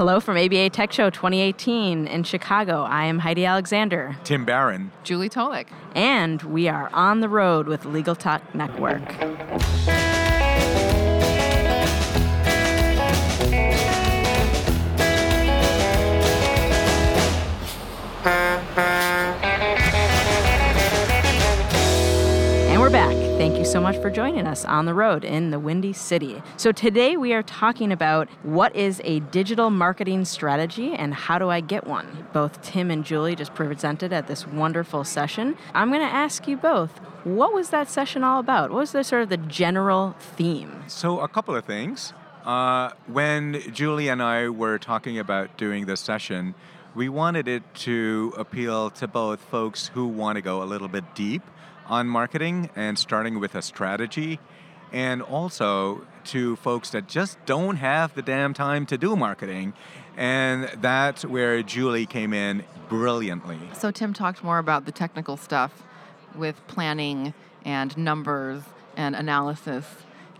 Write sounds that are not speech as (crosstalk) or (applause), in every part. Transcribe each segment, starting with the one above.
Hello from ABA Tech Show 2018 in Chicago. I am Heidi Alexander. Tim Baran. Julie Tolek. And we are on the road with Legal Talk Network. And we're back. Thank you so much for joining us on the road in the Windy City. So, today we are talking about what is a digital marketing strategy and how do I get one. Both Tim and Julie just presented at this wonderful session. I'm going to ask you both what was that session all about? What was the sort of the general theme? So, a couple of things. Uh, when Julie and I were talking about doing this session, we wanted it to appeal to both folks who want to go a little bit deep on marketing and starting with a strategy, and also to folks that just don't have the damn time to do marketing. And that's where Julie came in brilliantly. So, Tim talked more about the technical stuff with planning and numbers and analysis,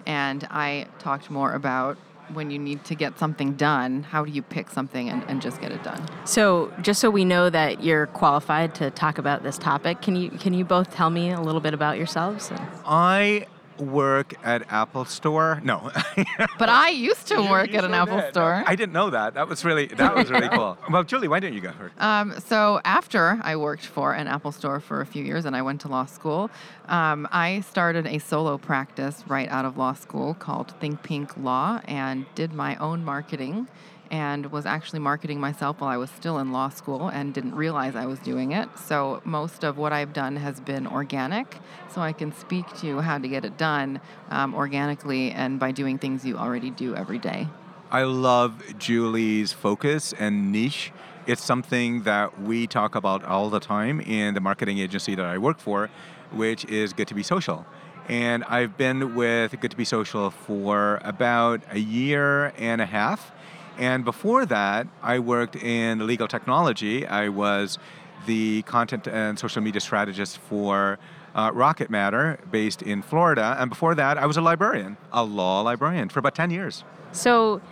and I talked more about when you need to get something done, how do you pick something and, and just get it done? So, just so we know that you're qualified to talk about this topic, can you can you both tell me a little bit about yourselves? I work at Apple Store. No. (laughs) but I used to work at an Apple did. Store. I didn't know that. That was really that was really (laughs) cool. Well, Julie, why don't you go first? Um, so after I worked for an Apple Store for a few years and I went to law school, um, I started a solo practice right out of law school called Think Pink Law and did my own marketing and was actually marketing myself while I was still in law school and didn't realize I was doing it. So most of what I've done has been organic, so I can speak to you how to get it done um, organically and by doing things you already do every day. I love Julie's focus and niche. It's something that we talk about all the time in the marketing agency that I work for, which is Good to Be Social. And I've been with Good to Be Social for about a year and a half and before that, I worked in legal technology. I was the content and social media strategist for uh, Rocket Matter, based in Florida. And before that, I was a librarian, a law librarian, for about 10 years. So,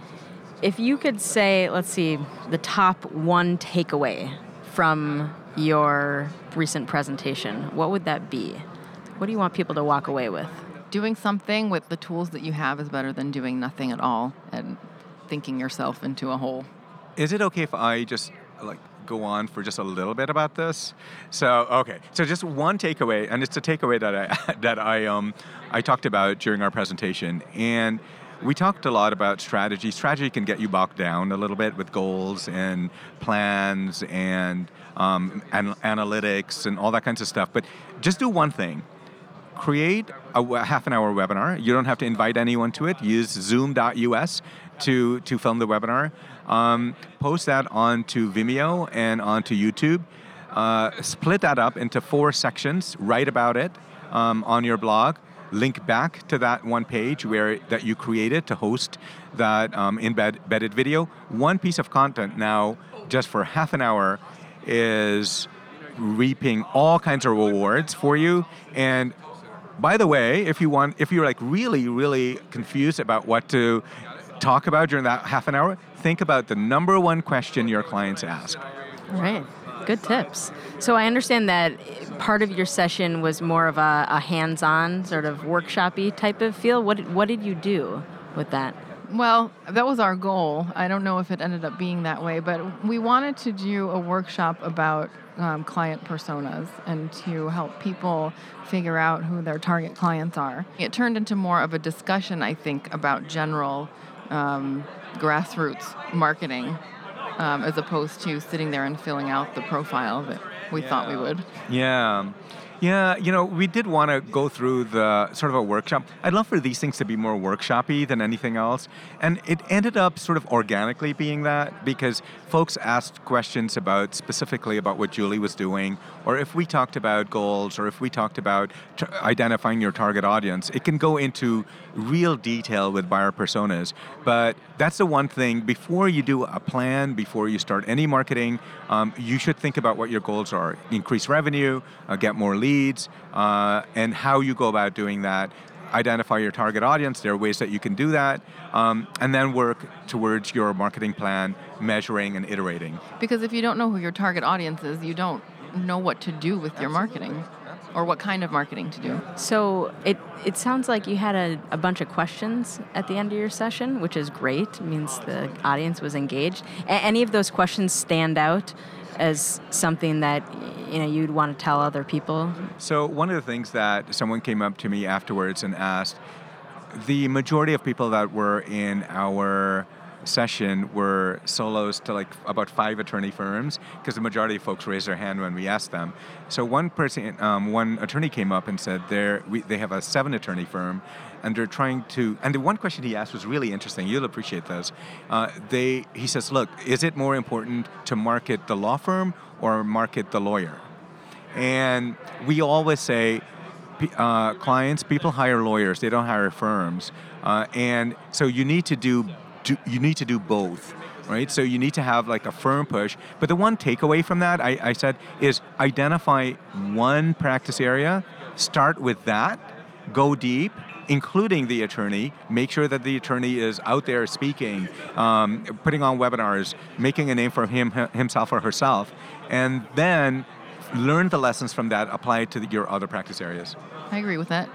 if you could say, let's see, the top one takeaway from your recent presentation, what would that be? What do you want people to walk away with? Doing something with the tools that you have is better than doing nothing at all. And thinking yourself into a hole. Is it okay if I just like go on for just a little bit about this? So okay, so just one takeaway, and it's a takeaway that I (laughs) that I um I talked about during our presentation, and we talked a lot about strategy. Strategy can get you bogged down a little bit with goals and plans and um, and analytics and all that kinds of stuff. But just do one thing create a half an hour webinar. You don't have to invite anyone to it. Use zoom.us to, to film the webinar. Um, post that onto Vimeo and onto YouTube. Uh, split that up into four sections. Write about it um, on your blog. Link back to that one page where that you created to host that um, embedded video. One piece of content now, just for half an hour, is reaping all kinds of rewards for you. And by the way, if you want, if you're like really, really confused about what to talk about during that half an hour, think about the number one question your clients ask. All right. Good tips. So I understand that part of your session was more of a, a hands-on sort of workshopy type of feel. What what did you do with that? Well, that was our goal. I don't know if it ended up being that way, but we wanted to do a workshop about um, client personas and to help people figure out who their target clients are. It turned into more of a discussion, I think, about general um, grassroots marketing um, as opposed to sitting there and filling out the profile that we yeah. thought we would. Yeah. Yeah, you know, we did want to go through the sort of a workshop. I'd love for these things to be more workshoppy than anything else. And it ended up sort of organically being that because folks asked questions about specifically about what Julie was doing, or if we talked about goals, or if we talked about t- identifying your target audience. It can go into real detail with buyer personas. But that's the one thing before you do a plan, before you start any marketing, um, you should think about what your goals are increase revenue, uh, get more leads leads, uh, and how you go about doing that. identify your target audience. There are ways that you can do that, um, and then work towards your marketing plan, measuring and iterating. Because if you don't know who your target audience is, you don't know what to do with your marketing or what kind of marketing to do. So it it sounds like you had a, a bunch of questions at the end of your session, which is great. It means the audience was engaged. A- any of those questions stand out as something that you know you'd want to tell other people? So one of the things that someone came up to me afterwards and asked, the majority of people that were in our session were solos to like about five attorney firms because the majority of folks raised their hand when we asked them. So one person, um, one attorney came up and said they they have a seven attorney firm and they're trying to. And the one question he asked was really interesting. You'll appreciate this. Uh, they he says, look, is it more important to market the law firm or market the lawyer? And we always say. Uh, clients, people hire lawyers; they don't hire firms, uh, and so you need to do do, you need to do both right? So you need to have like a firm push. But the one takeaway from that, I, I, said, is identify one practice area, start with that, go deep, including the attorney. Make sure that the attorney is out there speaking, um, putting on webinars, making a name for him, himself, or herself, and then learn the lessons from that, apply it to your other practice areas. I agree with that.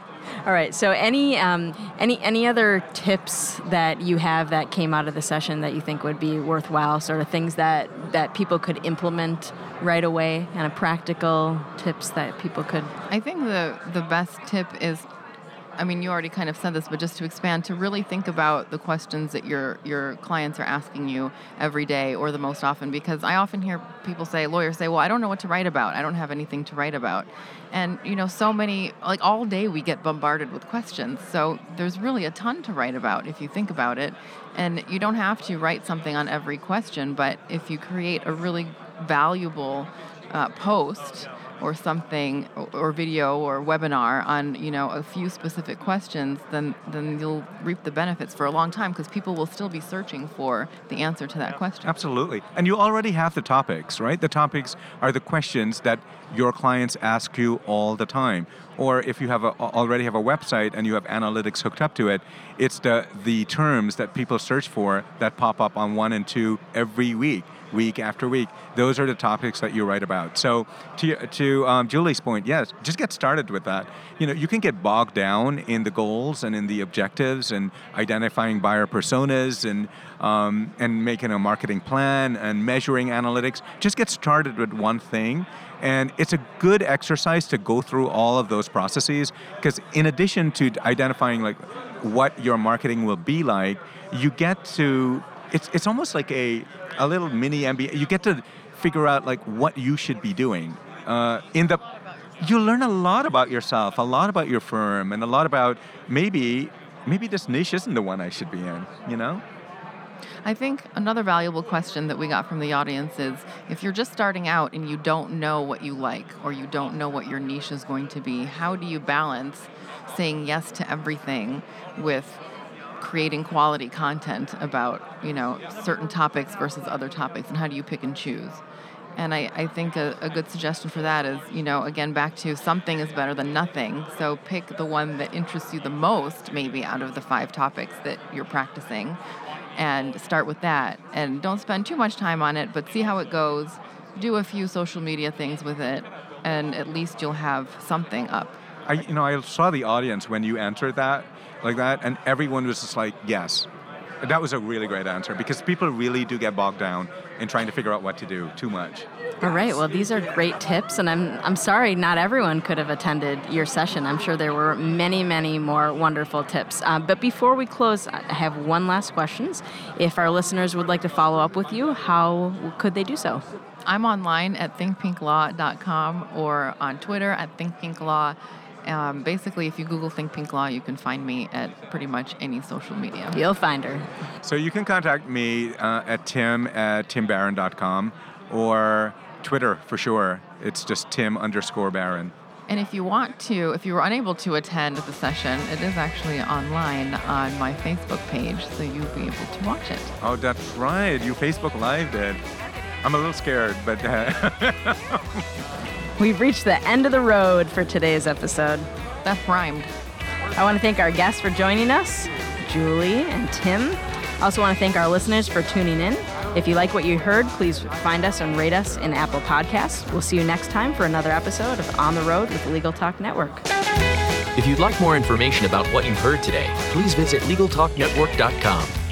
All right. So, any um, any any other tips that you have that came out of the session that you think would be worthwhile? Sort of things that that people could implement right away, kind of practical tips that people could. I think the the best tip is I mean, you already kind of said this, but just to expand, to really think about the questions that your your clients are asking you every day or the most often, because I often hear people say, lawyers say, "Well, I don't know what to write about. I don't have anything to write about," and you know, so many like all day we get bombarded with questions. So there's really a ton to write about if you think about it, and you don't have to write something on every question, but if you create a really valuable uh, post or something or video or webinar on you know a few specific questions then then you'll reap the benefits for a long time because people will still be searching for the answer to that question. Absolutely. And you already have the topics right? The topics are the questions that your clients ask you all the time. Or if you have a, already have a website and you have analytics hooked up to it it's the the terms that people search for that pop up on one and two every week week after week. Those are the topics that you write about. So to, to um, Julie's point, yes, just get started with that. You know, you can get bogged down in the goals and in the objectives and identifying buyer personas and um, and making a marketing plan and measuring analytics. Just get started with one thing. And it's a good exercise to go through all of those processes because, in addition to identifying like what your marketing will be like, you get to it's it's almost like a a little mini MBA. You get to figure out like what you should be doing. Uh, in the you learn a lot about yourself, a lot about your firm, and a lot about maybe maybe this niche isn't the one I should be in. You know. I think another valuable question that we got from the audience is if you're just starting out and you don't know what you like or you don't know what your niche is going to be, how do you balance saying yes to everything with creating quality content about you know certain topics versus other topics and how do you pick and choose and I, I think a, a, good suggestion for that is, you know, again, back to something is better than nothing. So pick the one that interests you the most, maybe out of the five topics that you're practicing, and start with that. And don't spend too much time on it, but see how it goes. Do a few social media things with it, and at least you'll have something up. I, you know, I saw the audience when you answered that, like that, and everyone was just like, yes. That was a really great answer because people really do get bogged down in trying to figure out what to do too much. All right. Well, these are great tips, and I'm I'm sorry not everyone could have attended your session. I'm sure there were many, many more wonderful tips. Uh, but before we close, I have one last question. If our listeners would like to follow up with you, how could they do so? I'm online at thinkpinklaw.com or on Twitter at thinkpinklaw. Um, basically, if you Google Think Pink Law, you can find me at pretty much any social media. You'll find her. So you can contact me uh, at tim at timbaran.com or Twitter for sure. It's just tim underscore baran. And if you want to, if you were unable to attend the session, it is actually online on my Facebook page, so you'll be able to watch it. Oh, that's right. You Facebook Live did. I'm a little scared, but. Uh (laughs) We've reached the end of the road for today's episode. That rhymed. I want to thank our guests for joining us, Julie and Tim. I also want to thank our listeners for tuning in. If you like what you heard, please find us and rate us in Apple Podcasts. We'll see you next time for another episode of On the Road with Legal Talk Network. If you'd like more information about what you've heard today, please visit LegalTalkNetwork.com.